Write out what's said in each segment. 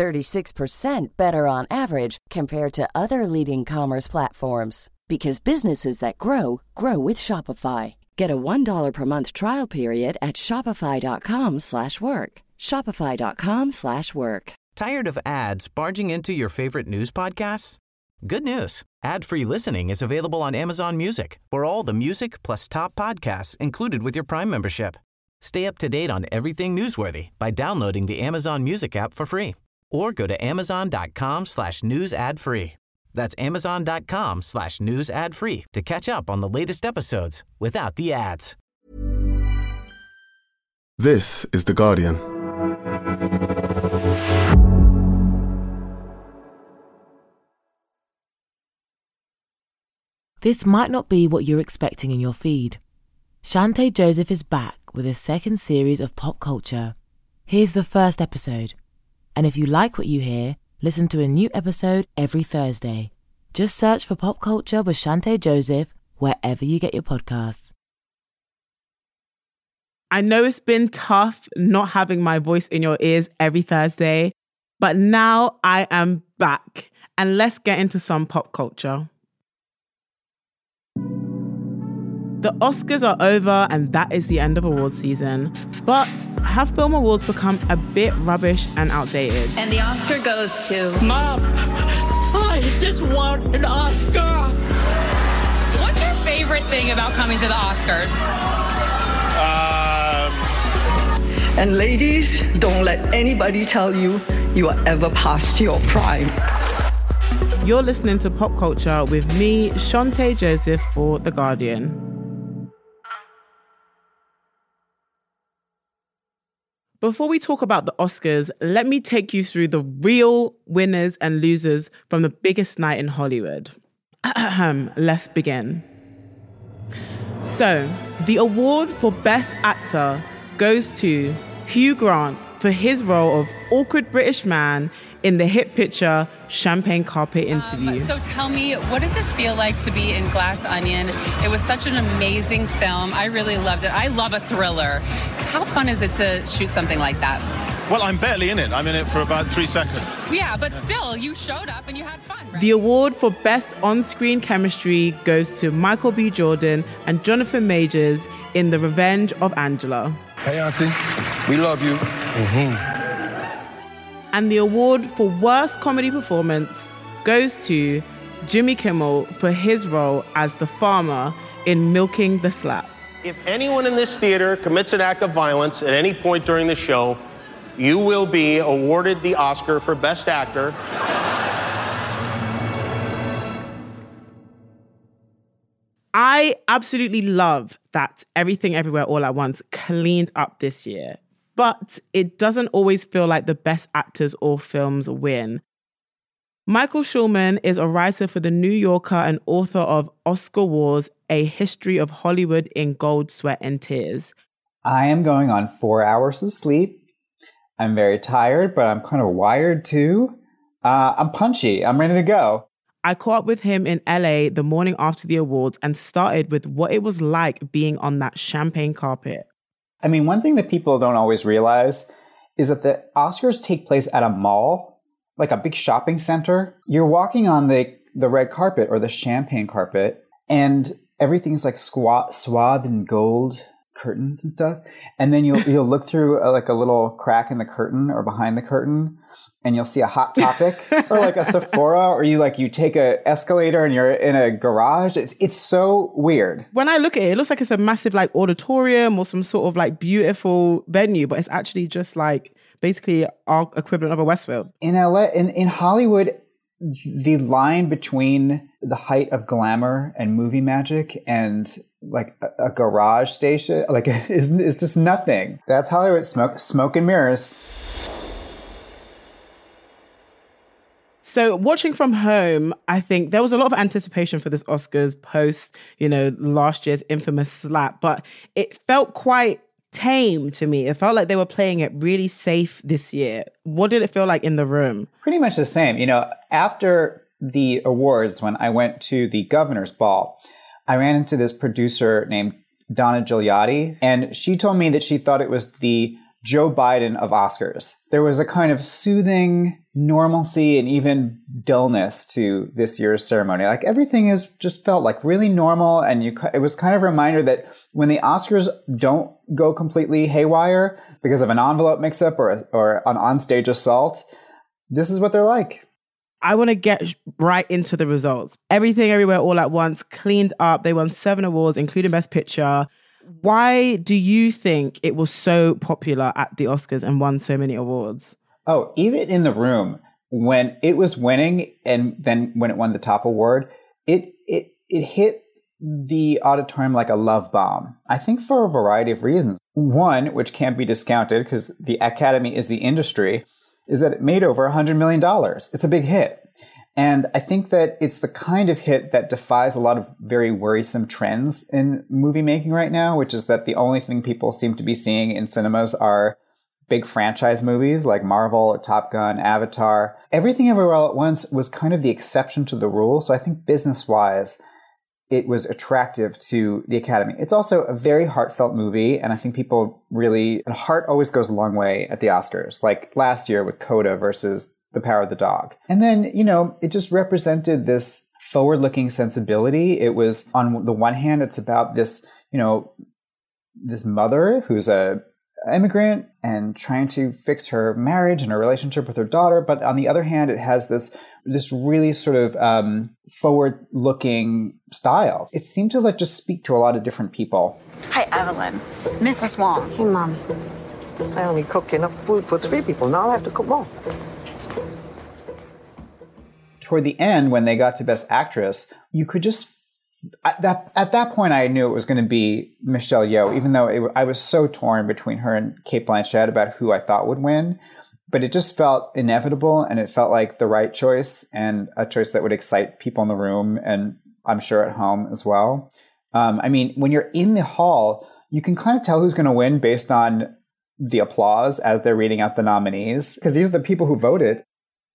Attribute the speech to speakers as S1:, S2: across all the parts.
S1: 36% better on average compared to other leading commerce platforms because businesses that grow grow with Shopify. Get a $1 per month trial period at shopify.com/work. shopify.com/work.
S2: Tired of ads barging into your favorite news podcasts? Good news. Ad-free listening is available on Amazon Music. For all the music plus top podcasts included with your Prime membership. Stay up to date on everything newsworthy by downloading the Amazon Music app for free or go to amazon.com slash news ad free. That's amazon.com slash news ad free to catch up on the latest episodes without the ads.
S3: This is The Guardian.
S4: This might not be what you're expecting in your feed. Chanté Joseph is back with a second series of pop culture. Here's the first episode. And if you like what you hear, listen to a new episode every Thursday. Just search for Pop Culture with Chanté Joseph wherever you get your podcasts.
S5: I know it's been tough not having my voice in your ears every Thursday, but now I am back. And let's get into some pop culture. The Oscars are over, and that is the end of award season. But have film awards become a bit rubbish and outdated?
S6: And the Oscar goes to.
S7: Mom, I just want an Oscar.
S8: What's your favorite thing about coming to the Oscars?
S7: Um,
S9: And ladies, don't let anybody tell you you are ever past your prime.
S5: You're listening to Pop Culture with me, Chanté Joseph, for The Guardian. Before we talk about the Oscars, let me take you through the real winners and losers from the biggest night in Hollywood. Let's begin. So, the award for Best Actor goes to Hugh Grant for his role of awkward British man in the hit picture Champagne Carpet Interview.
S8: Um, so tell me, what does it feel like to be in Glass Onion? It was such an amazing film. I really loved it. I love a thriller. How fun is it to shoot something like that?
S10: Well, I'm barely in it. I'm in it for about three seconds.
S8: Yeah, but still, you showed up and you had fun, right?
S5: The award for Best On Screen Chemistry goes to Michael B. Jordan and Jonathan Majors in The Revenge of Angela.
S11: Hey, Auntie, we love you.
S5: And the award for Worst Comedy Performance goes to Jimmy Kimmel for his role as the farmer in Milking the Slap.
S12: If anyone in this theater commits an act of violence at any point during the show, you will be awarded the Oscar for Best Actor.
S5: I absolutely love that Everything Everywhere All at Once cleaned up this year, but it doesn't always feel like the best actors or films win. Michael Schulman is a writer for The New Yorker and author of Oscar Wars A History of Hollywood in Gold, Sweat, and Tears.
S13: I am going on four hours of sleep. I'm very tired, but I'm kind of wired too. Uh, I'm punchy. I'm ready to go.
S5: I caught up with him in LA the morning after the awards and started with what it was like being on that champagne carpet.
S13: I mean, one thing that people don't always realize is that the Oscars take place at a mall, like a big shopping center. You're walking on the, the red carpet or the champagne carpet, and everything's like squat, swathed in gold curtains and stuff. And then you'll, you'll look through a, like a little crack in the curtain or behind the curtain and you'll see a hot topic or like a Sephora or you like you take a escalator and you're in a garage. It's it's so weird.
S5: When I look at it, it looks like it's a massive like auditorium or some sort of like beautiful venue, but it's actually just like basically our equivalent of a Westfield.
S13: In LA in, in Hollywood, the line between the height of glamour and movie magic and like a, a garage station, like is, is just nothing. That's Hollywood smoke, smoke and mirrors.
S5: So watching from home, I think there was a lot of anticipation for this Oscars post, you know, last year's infamous slap, but it felt quite tame to me. It felt like they were playing it really safe this year. What did it feel like in the room?
S13: Pretty much the same. You know, after the awards, when I went to the governor's ball, I ran into this producer named Donna Gigliotti, and she told me that she thought it was the Joe Biden of Oscars. There was a kind of soothing normalcy and even dullness to this year's ceremony. Like everything is just felt like really normal, and you, it was kind of a reminder that when the Oscars don't go completely haywire because of an envelope mix-up or or an onstage assault, this is what they're like.
S5: I want to get right into the results. Everything, everywhere, all at once, cleaned up. They won seven awards, including Best Picture. Why do you think it was so popular at the Oscars and won so many awards?
S13: Oh, even in the room when it was winning, and then when it won the top award, it it it hit the auditorium like a love bomb. I think for a variety of reasons. One, which can't be discounted because the Academy is the industry, is that it made over $100 million. It's a big hit. And I think that it's the kind of hit that defies a lot of very worrisome trends in movie making right now, which is that the only thing people seem to be seeing in cinemas are big franchise movies like Marvel, Top Gun, Avatar. Everything Everywhere All at Once was kind of the exception to the rule. So I think business wise, it was attractive to the Academy. It's also a very heartfelt movie, and I think people really, and heart always goes a long way at the Oscars. Like last year with Coda versus The Power of the Dog. And then, you know, it just represented this forward looking sensibility. It was, on the one hand, it's about this, you know, this mother who's a immigrant and trying to fix her marriage and her relationship with her daughter. But on the other hand, it has this this really sort of um, forward looking style. It seemed to like just speak to a lot of different people.
S6: Hi, Evelyn. Mrs. Wong.
S14: Hey, Mom. I only cook enough food for three people. Now I have to cook more.
S13: Toward the end, when they got to Best Actress, you could just at that at that point, I knew it was going to be Michelle Yeoh, even though it, I was so torn between her and Cate Blanchett about who I thought would win. But it just felt inevitable, and it felt like the right choice and a choice that would excite people in the room, and I'm sure at home as well. Um, I mean, when you're in the hall, you can kind of tell who's going to win based on the applause as they're reading out the nominees, because these are the people who voted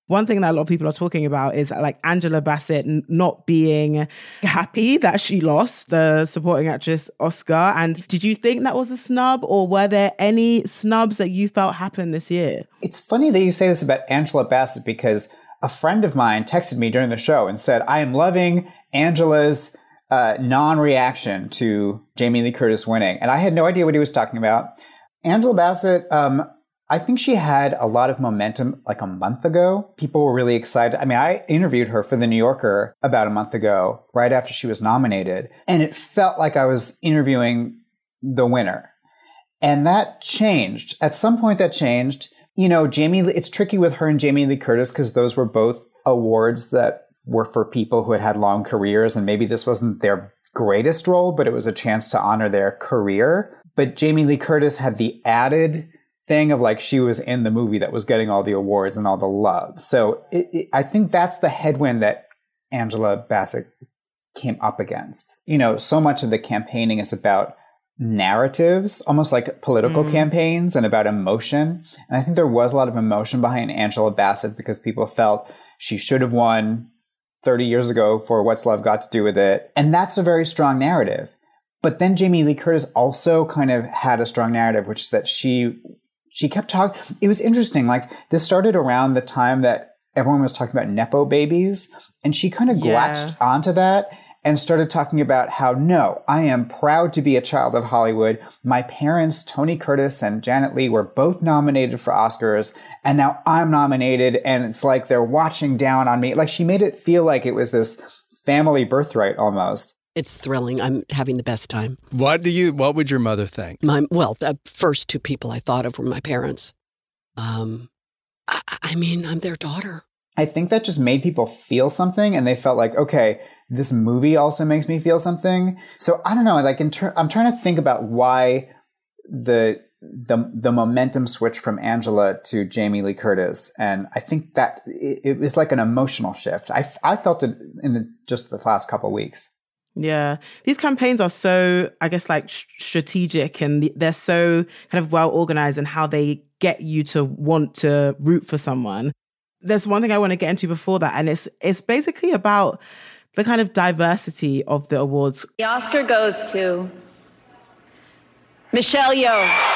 S5: one thing that a lot of people are talking about is like Angela Bassett not being happy that she lost the supporting actress Oscar. And did you think that was a snub, or were there any snubs that you felt happened this year?
S13: It's funny that you say this about Angela Bassett because a friend of mine texted me during the show and said, I am loving Angela's uh, non reaction to Jamie Lee Curtis winning. And I had no idea what he was talking about. Angela Bassett, um, I think she had a lot of momentum like a month ago. People were really excited. I mean, I interviewed her for the New Yorker about a month ago, right after she was nominated, and it felt like I was interviewing the winner. And that changed. At some point, that changed. You know, Jamie, it's tricky with her and Jamie Lee Curtis because those were both awards that were for people who had had long careers, and maybe this wasn't their greatest role, but it was a chance to honor their career. But Jamie Lee Curtis had the added thing of like she was in the movie that was getting all the awards and all the love. So it, it, I think that's the headwind that Angela Bassett came up against. You know, so much of the campaigning is about narratives, almost like political mm. campaigns and about emotion. And I think there was a lot of emotion behind Angela Bassett because people felt she should have won 30 years ago for What's Love Got to Do with It. And that's a very strong narrative. But then Jamie Lee Curtis also kind of had a strong narrative, which is that she she kept talking. It was interesting. Like this started around the time that everyone was talking about nepo babies, and she kind of yeah. latched onto that and started talking about how no, I am proud to be a child of Hollywood. My parents, Tony Curtis and Janet Leigh, were both nominated for Oscars, and now I'm nominated, and it's like they're watching down on me. Like she made it feel like it was this family birthright almost.
S15: It's thrilling. I'm having the best time.
S16: What do you? What would your mother think?
S15: My well, the first two people I thought of were my parents. Um, I, I mean, I'm their daughter.
S13: I think that just made people feel something, and they felt like, okay, this movie also makes me feel something. So I don't know. Like, in ter- I'm trying to think about why the the the momentum switch from Angela to Jamie Lee Curtis, and I think that it, it was like an emotional shift. I, I felt it in the, just the last couple of weeks.
S5: Yeah, these campaigns are so, I guess, like strategic, and they're so kind of well organized in how they get you to want to root for someone. There's one thing I want to get into before that, and it's it's basically about the kind of diversity of the awards.
S6: The Oscar goes to Michelle Yeoh.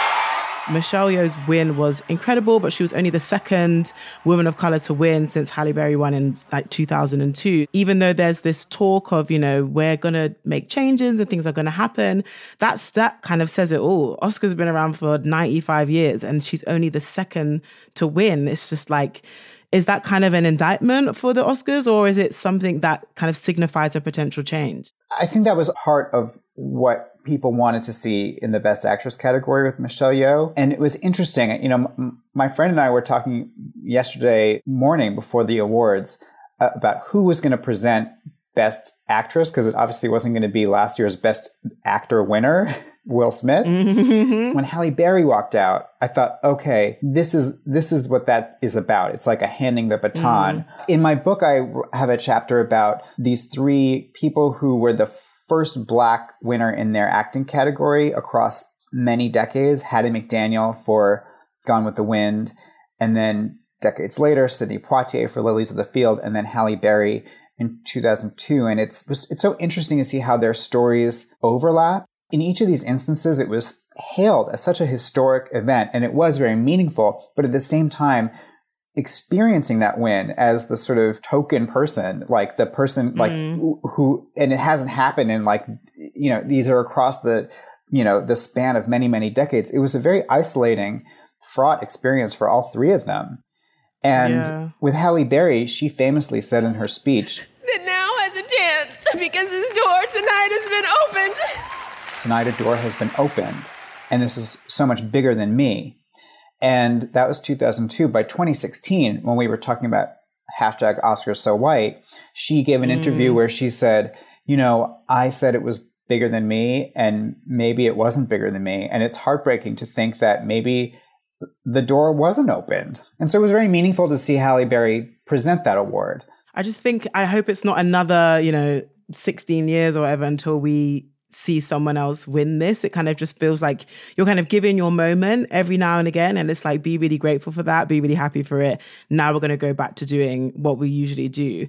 S5: Michelle Yeoh's win was incredible, but she was only the second woman of color to win since Halle Berry won in like 2002. Even though there's this talk of, you know, we're going to make changes and things are going to happen, that's that kind of says it all. Oscar's been around for 95 years and she's only the second to win. It's just like, is that kind of an indictment for the Oscars or is it something that kind of signifies a potential change?
S13: I think that was part of what people wanted to see in the Best Actress category with Michelle Yeoh. And it was interesting. You know, m- my friend and I were talking yesterday morning before the awards uh, about who was going to present Best Actress because it obviously wasn't going to be last year's Best Actor winner. Will Smith. Mm-hmm. When Halle Berry walked out, I thought, okay, this is this is what that is about. It's like a handing the baton. Mm. In my book, I have a chapter about these three people who were the first black winner in their acting category across many decades. Hattie McDaniel for Gone with the Wind, and then decades later, Sidney Poitier for Lilies of the Field, and then Halle Berry in 2002. And it's it's so interesting to see how their stories overlap. In each of these instances, it was hailed as such a historic event, and it was very meaningful. But at the same time, experiencing that win as the sort of token person, like the person, like mm. who, and it hasn't happened in like, you know, these are across the, you know, the span of many, many decades. It was a very isolating, fraught experience for all three of them. And yeah. with Halle Berry, she famously said in her speech
S17: that now has a chance because his door tonight has been opened.
S13: Tonight a door has been opened, and this is so much bigger than me. And that was 2002. By 2016, when we were talking about hashtag Oscars so white, she gave an mm. interview where she said, you know, I said it was bigger than me and maybe it wasn't bigger than me. And it's heartbreaking to think that maybe the door wasn't opened. And so it was very meaningful to see Halle Berry present that award.
S5: I just think, I hope it's not another, you know, 16 years or whatever until we see someone else win this. It kind of just feels like you're kind of giving your moment every now and again. And it's like, be really grateful for that, be really happy for it. Now we're going to go back to doing what we usually do.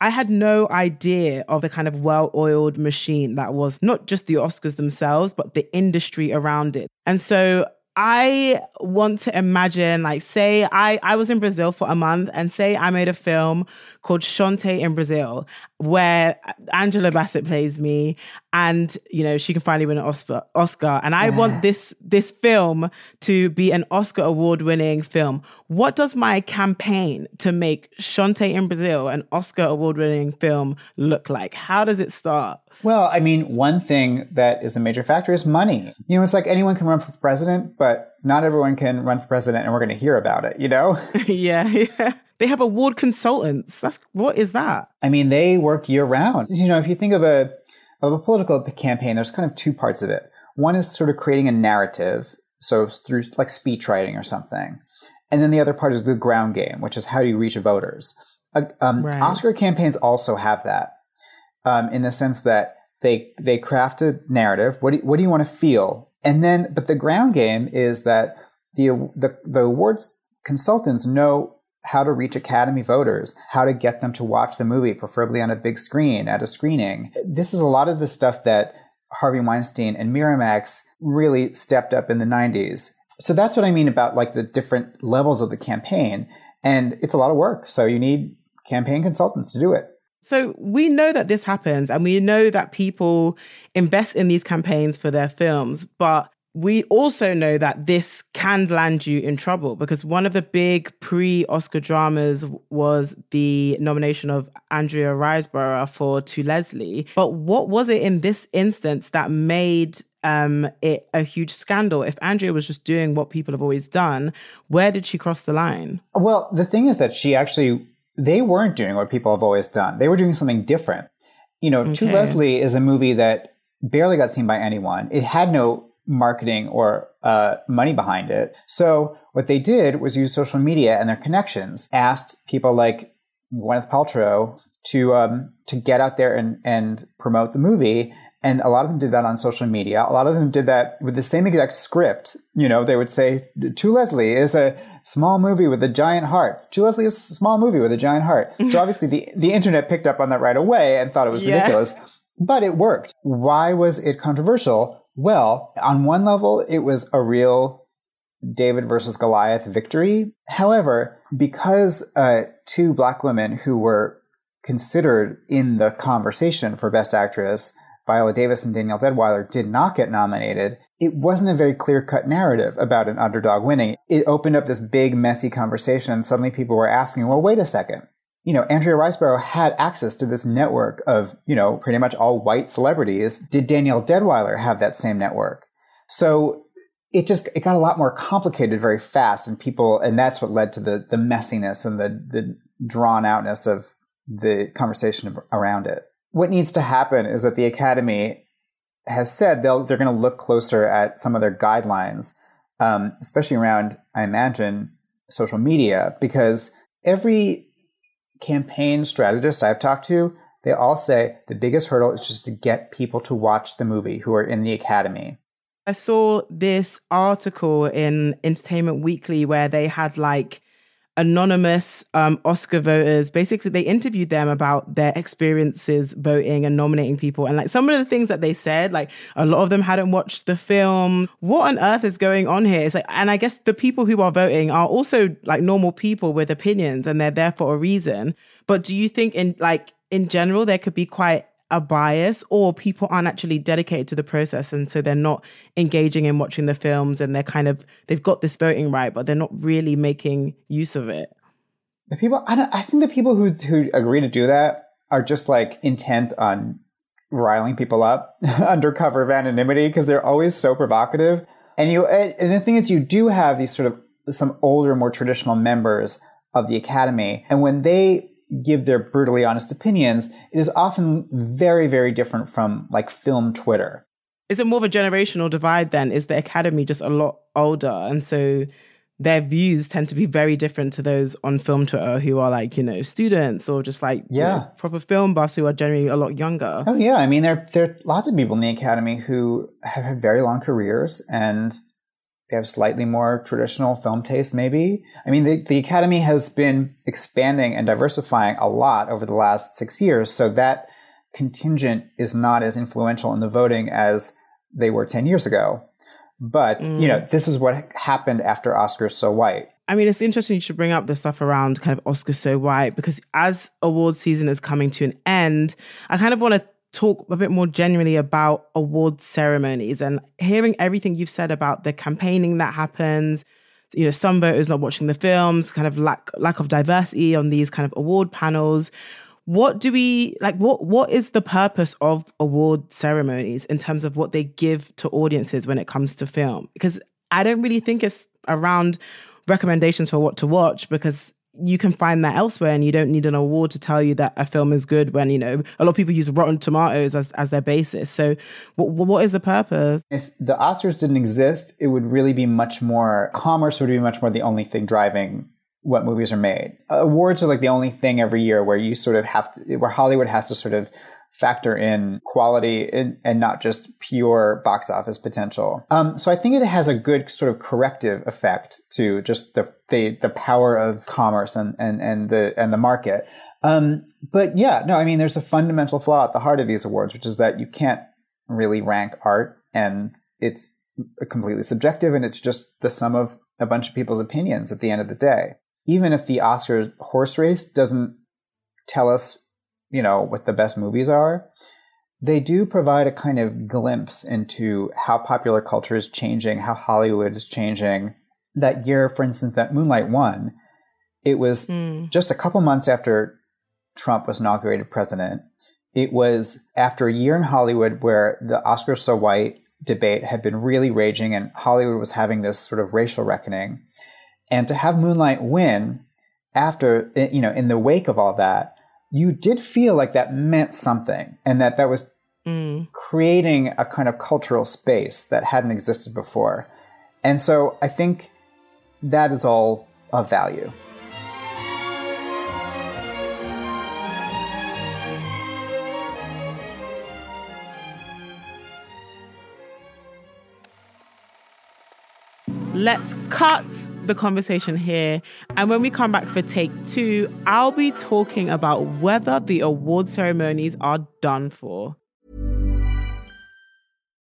S5: I had no idea of the kind of well oiled machine that was not just the Oscars themselves, but the industry around it. And so I want to imagine, like, say I, I was in Brazil for a month and say I made a film called Chanté in Brazil, where Angela Bassett plays me, and you know she can finally win an Oscar. Oscar, and I want this this film to be an Oscar award winning film. What does my campaign to make Chanté in Brazil an Oscar award winning film look like? How does it start?
S13: Well, I mean, one thing that is a major factor is money. You know, it's like anyone can run for president, but not everyone can run for president, and we're going to hear about it. You know?
S5: yeah, yeah. They have award consultants. That's what is that?
S13: I mean, they work year round. You know, if you think of a of a political campaign, there's kind of two parts of it. One is sort of creating a narrative, so through like speech writing or something, and then the other part is the ground game, which is how do you reach voters. Uh, um, right. Oscar campaigns also have that, um, in the sense that they they craft a narrative. What do you, what do you want to feel? And then, but the ground game is that the the the awards consultants know how to reach Academy voters, how to get them to watch the movie, preferably on a big screen at a screening. This is a lot of the stuff that Harvey Weinstein and Miramax really stepped up in the 90s. So that's what I mean about like the different levels of the campaign. And it's a lot of work. So you need campaign consultants to do it.
S5: So we know that this happens and we know that people invest in these campaigns for their films, but we also know that this can land you in trouble because one of the big pre Oscar dramas was the nomination of Andrea Riseborough for To Leslie. But what was it in this instance that made um, it a huge scandal? If Andrea was just doing what people have always done, where did she cross the line?
S13: Well, the thing is that she actually, they weren't doing what people have always done, they were doing something different. You know, okay. To Leslie is a movie that barely got seen by anyone. It had no marketing or uh, money behind it. So what they did was use social media and their connections, asked people like Gwyneth Paltrow to um, to get out there and, and promote the movie. And a lot of them did that on social media. A lot of them did that with the same exact script. You know, they would say, To Leslie is a small movie with a giant heart. To Leslie is a small movie with a giant heart. So obviously the, the internet picked up on that right away and thought it was
S5: Yeah.
S13: ridiculous. But it worked. Why was it controversial? Well, on one level, it was a real David versus Goliath victory. However, because uh, two black women who were considered in the conversation for Best Actress, Viola Davis and Danielle Deadwyler, did not get nominated, it wasn't a very clear cut narrative about an underdog winning. It opened up this big, messy conversation. and Suddenly people were asking, well, wait a second. You know, Andrea Riseborough had access to this network of, you know, pretty much all white celebrities. Did Danielle Deadwyler have that same network? So it just it got a lot more complicated very fast and people and that's what led to the the messiness and the the drawn outness of the conversation around it what needs to happen is that the academy has said they'll they're going to look closer at some of their guidelines um, especially around i imagine social media because every campaign strategists i've talked to they all say the biggest hurdle is just to get people to watch the movie who are in the academy.
S5: I saw this article in Entertainment Weekly where they had like anonymous um, Oscar voters. Basically, they interviewed them about their experiences voting and nominating people. And like some of the things that they said, like a lot of them hadn't watched the film. What on earth is going on here? It's like, and I guess the people who are voting are also like normal people with opinions and they're there for a reason. But do you think in like in general, there could be quite a bias or people aren't actually dedicated to the process. And so they're not engaging in watching the films and they're kind of they've got this voting right but they're not really making use of it.
S13: The people I, don't, I think the people who who agree to do that are just like intent on riling people up under cover of anonymity because they're always so provocative. And you and the thing is you do have these sort of some older more traditional members of the academy. And when they give their brutally honest opinions, it is often very, very different from like film Twitter.
S5: Is it more of a generational divide then? Is the academy just a lot older? And so their views tend to be very different to those on film Twitter who are like, you know, students or just like
S13: yeah.
S5: You know, proper film buffs who are generally a lot younger.
S13: Oh yeah. I mean there there are lots of people in the academy who have had very long careers and they have slightly more traditional film taste, maybe. I mean, the, the Academy has been expanding and diversifying a lot over the last six years, so that contingent is not as influential in the voting as they were 10 years ago. But, mm. you know, this is what happened after Oscars So White.
S5: I mean, it's interesting you should bring up the stuff around kind of Oscars So White because as award season is coming to an end, I kind of want to talk a bit more generally about award ceremonies and hearing everything you've said about the campaigning that happens. You know some voters not watching the films kind of lack lack of diversity on these kind of award panels. What do we like what what is the purpose of award ceremonies in terms of what they give to audiences when it comes to film? Because i don't really think it's around recommendations for what to watch because you can find that elsewhere and you don't need an award to tell you that a film is good when you know a lot of people use rotten tomatoes as, as their basis. So what, what is the purpose?
S13: If the oscars didn't exist it would really be much more commerce would be much more the only thing driving what movies are made. Awards are like the only thing every year where you sort of have to where hollywood has to sort of factor in quality and, and not just pure box office potential. Um, so I think it has a good sort of corrective effect to just the the, the power of commerce and, and, and the and the market. Um, but yeah, no, I mean there's a fundamental flaw at the heart of these awards, which is that you can't really rank art and it's completely subjective and it's just the sum of a bunch of people's opinions at the end of the day. Even if the Oscars horse race doesn't tell us you know, what the best movies are, they do provide a kind of glimpse into how popular culture is changing, how Hollywood is changing. That year, for instance, that Moonlight won, it was mm. just a couple months after Trump was inaugurated president. It was after a year in Hollywood where the Oscars So White debate had been really raging and Hollywood was having this sort of racial reckoning. And to have Moonlight win after, you know, in the wake of all that, you did feel like that meant something and that that was
S5: mm.
S13: creating a kind of cultural space that hadn't existed before. And so I think that is all of value.
S5: Let's cut the conversation here. And when we come back for take two, I'll be talking about whether the award ceremonies are done for.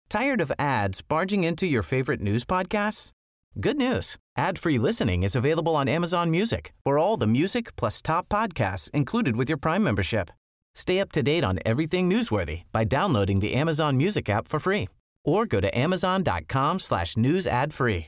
S2: Tired of ads barging into your favorite news podcasts? Good news. Ad-free listening is available on Amazon Music for all the music plus top podcasts included with your Prime membership. Stay up to date on everything newsworthy by downloading the Amazon Music app for free or go to amazon.com slash news ad free.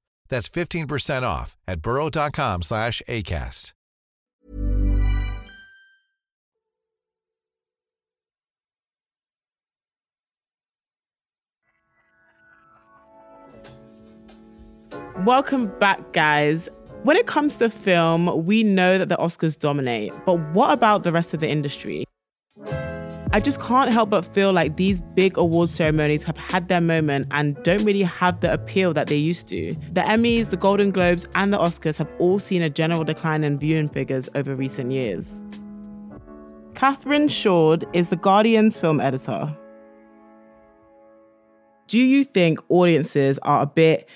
S18: That's 15% off at burrow.com slash ACAST.
S5: Welcome back, guys. When it comes to film, we know that the Oscars dominate, but what about the rest of the industry? I just can't help but feel like these big award ceremonies have had their moment and don't really have the appeal that they used to. The Emmys, the Golden Globes, and the Oscars have all seen a general decline in viewing figures over recent years. Catherine Shoard is the Guardian's film editor. Do you think audiences are a bit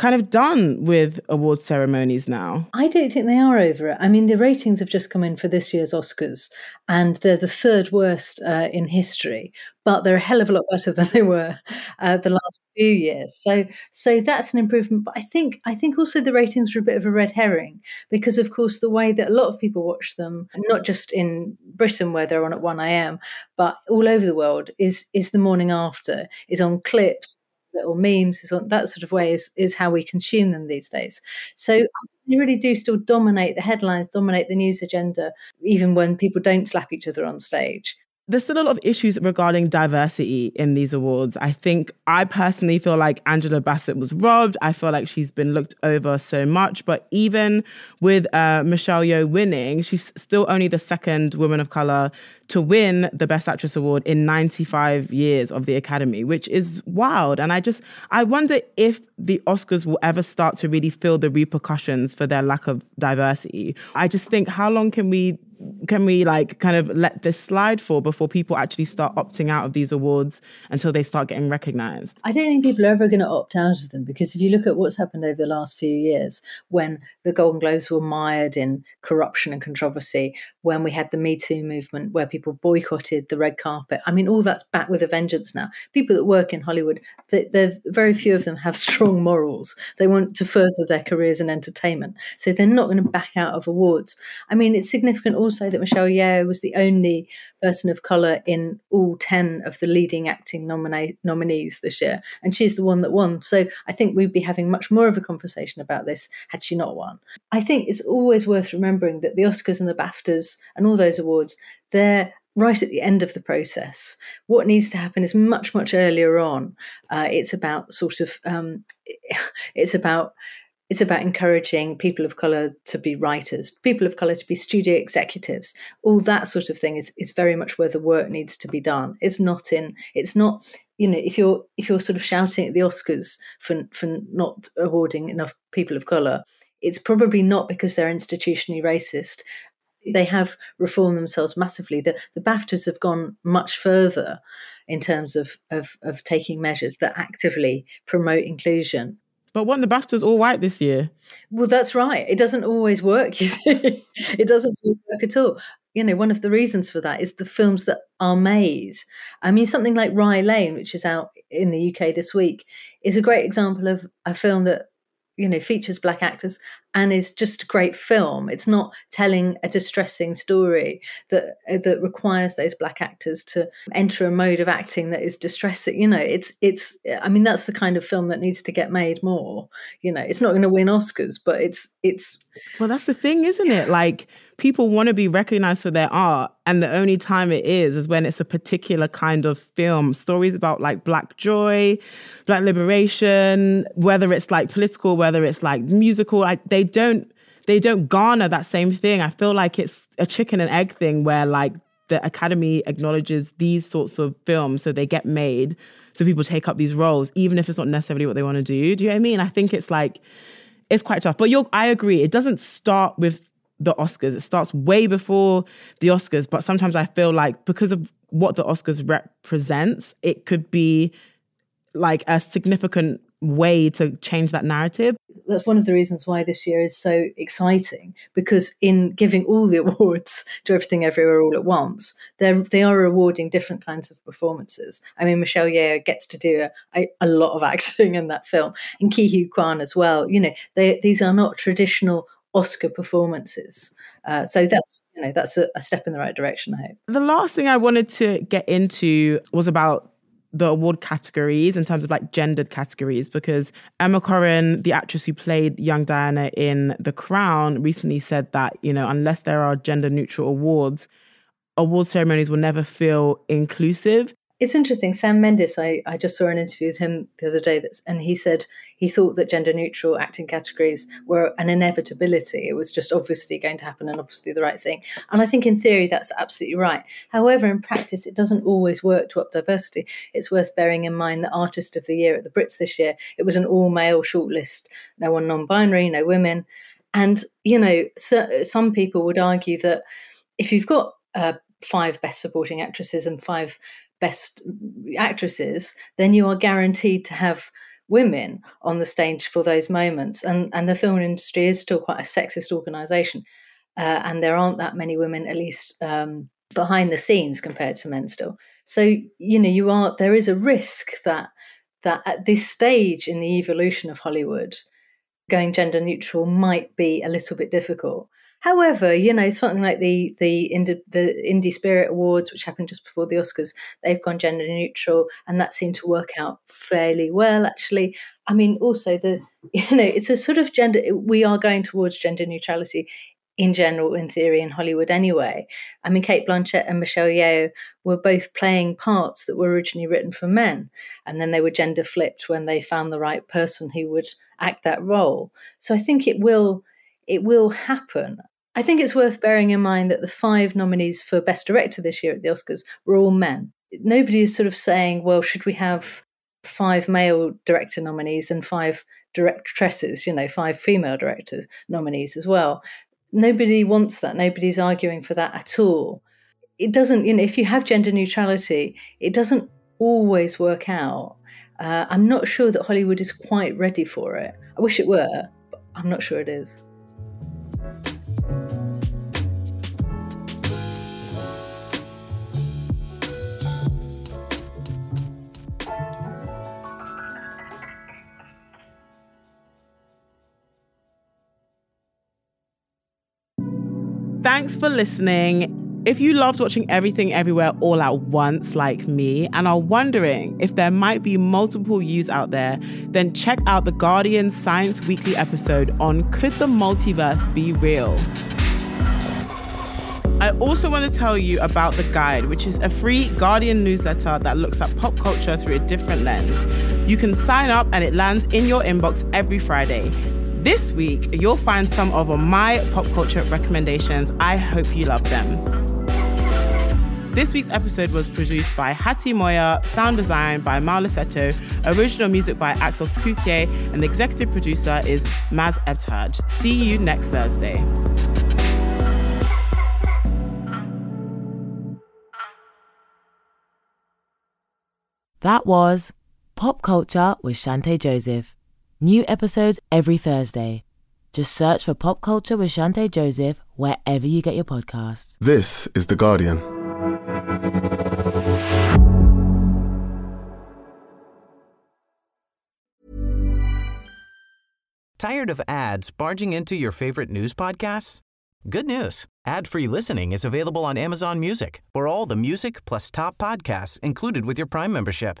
S5: kind of done with award ceremonies now?
S19: I don't think they are over it. I mean, the ratings have just come in for this year's Oscars, and they're the third worst uh, in history, but they're a hell of a lot better than they were uh, the last few years. So, so that's an improvement. But I think, I think also the ratings are a bit of a red herring because, of course, the way that a lot of people watch them, not just in Britain where they're on at one a.m., but all over the world, is is the morning after, is on clips little memes that sort of way is, is how we consume them these days. So they really do still dominate the headlines dominate the news agenda even when people don't slap each other on stage
S5: there's still a lot of issues regarding diversity in these awards. I think I personally feel like Angela Bassett was robbed. I feel like she's been looked over so much. But even with uh, Michelle Yeoh winning, she's still only the second woman of color to win the Best Actress award in 95 years of the Academy, which is wild. And I just, I wonder if the Oscars will ever start to really feel the repercussions for their lack of diversity. I just think, how long can we can we like kind of let this slide for before people actually start opting out of these awards until they start getting recognized?
S19: I don't think people are ever going to opt out of them because if you look at what's happened over the last few years, when the Golden Globes were mired in corruption and controversy, when we had the Me Too movement where people boycotted the red carpet, I mean, all that's back with a vengeance now. People that work in Hollywood, they, very few of them have strong morals. They want to further their careers in entertainment, so they're not going to back out of awards. I mean, it's significant also also that Michelle Yeoh was the only person of colour in all 10 of the leading acting nominees this year. And she's the one that won. So I think we'd be having much more of a conversation about this had she not won. I think it's always worth remembering that the Oscars and the BAFTAs and all those awards, they're right at the end of the process. What needs to happen is much, much earlier on. Uh, it's about sort of, um, it's about it's about encouraging people of color to be writers, people of color to be studio executives. All that sort of thing is, is very much where the work needs to be done. It's not in, it's not, you know, if you're if you're sort of shouting at the Oscars for for not awarding enough people of color, it's probably not because they're institutionally racist. They have reformed themselves massively. The the BAFTAs have gone much further in terms of, of, of taking measures that actively promote inclusion
S5: but weren't the BAFTAs all white this year?
S19: Well, that's right. It doesn't always work, you see. it doesn't work at all. You know, one of the reasons for that is the films that are made. I mean, something like Rye Lane, which is out in the UK this week, is a great example of a film that, you know, features black actors and is just a great film. It's not telling a distressing story that uh, that requires those black actors to enter a mode of acting that is distressing. You know, it's it's. I mean, that's the kind of film that needs to get made more. You know, it's not going to win Oscars, but it's it's.
S5: Well, that's the thing, isn't it? Like people want to be recognized for their art and the only time it is is when it's a particular kind of film stories about like black joy black liberation whether it's like political whether it's like musical like they don't they don't garner that same thing. I feel like it's a chicken and egg thing where like the academy acknowledges these sorts of films so they get made so people take up these roles even if it's not necessarily what they want to do. Do you know what i mean? I think it's like it's quite tough. But you're i agree it doesn't start with the Oscars. It starts way before the Oscars, but sometimes I feel like because of what the Oscars represents, it could be like a significant way to change that narrative.
S19: That's one of the reasons why this year is so exciting because in giving all the awards to everything everywhere all at once, they they are rewarding different kinds of performances. I mean, Michelle Yeoh gets to do a, a lot of acting in that film, and Ke Huy Quan as well. You know, they, these are not traditional Oscar performances. Uh, so that's you know that's a, a step in the right direction. I hope.
S5: The last thing I wanted to get into was about the award categories in terms of like gendered categories because Emma Corrin, the actress who played young Diana in The Crown, recently said that, you know, unless there are gender neutral awards, award ceremonies will never feel inclusive.
S19: It's interesting. Sam Mendes, I, I just saw an interview with him the other day, that's, and he said he thought that gender neutral acting categories were an inevitability. It was just obviously going to happen and obviously the right thing. And I think in theory that's absolutely right. However, in practice, it doesn't always work to up diversity. It's worth bearing in mind that Artist of the Year at the Brits this year, it was an all male shortlist, no one non binary, no women. And, you know, so, some people would argue that if you've got uh, five best supporting actresses and five best actresses, then you are guaranteed to have women on the stage for those moments. And and the film industry is still quite a sexist organisation, uh, and there aren't that many women, at least um, behind the scenes, compared to men still. So you know, you are there is a risk that that at this stage in the evolution of Hollywood, going gender neutral might be a little bit difficult. However, you know, something like the the Indie, the Indie Spirit Awards, which happened just before the Oscars, they've gone gender neutral, and that seemed to work out fairly well, actually. I mean, also the you know, it's a sort of gender. We are going towards gender neutrality in general, in theory, in Hollywood anyway. I mean, Cate Blanchett and Michelle Yeoh were both playing parts that were originally written for men, and then they were gender flipped when they found the right person who would act that role. So I think it will it will happen. I think it's worth bearing in mind that the five nominees for Best Director this year at the Oscars were all men. Nobody is sort of saying, well, should we have five male director nominees and five directresses, you know, five female director nominees as well? Nobody wants that. Nobody's arguing for that at all. It doesn't, you know, if you have gender neutrality, it doesn't always work out. Uh, I'm not sure that Hollywood is quite ready for it. I wish it were, but I'm not sure it is.
S5: Thanks for listening. If you loved watching everything everywhere all at once, like me, and are wondering if there might be multiple yous out there, then check out the Guardian Science Weekly episode on Could the Multiverse Be Real? I also want to tell you about The Guide, which is a free Guardian newsletter that looks at pop culture through a different lens. You can sign up and it lands in your inbox every Friday. This week, you'll find some of my pop culture recommendations. I hope you love them. This week's episode was produced by Hattie Moya, sound design by Maula Seto, original music by Axel Coutier, and the executive producer is Maz Ebtehaj. See you next Thursday.
S4: That was Pop Culture with Chanté Joseph. New episodes every Thursday. Just search for Pop Culture with Chanté Joseph wherever you get your podcasts.
S3: This is The Guardian.
S2: Tired of ads barging into your favorite news podcasts? Good news. Ad-free listening is available on Amazon Music for all the music plus top podcasts included with your Prime membership.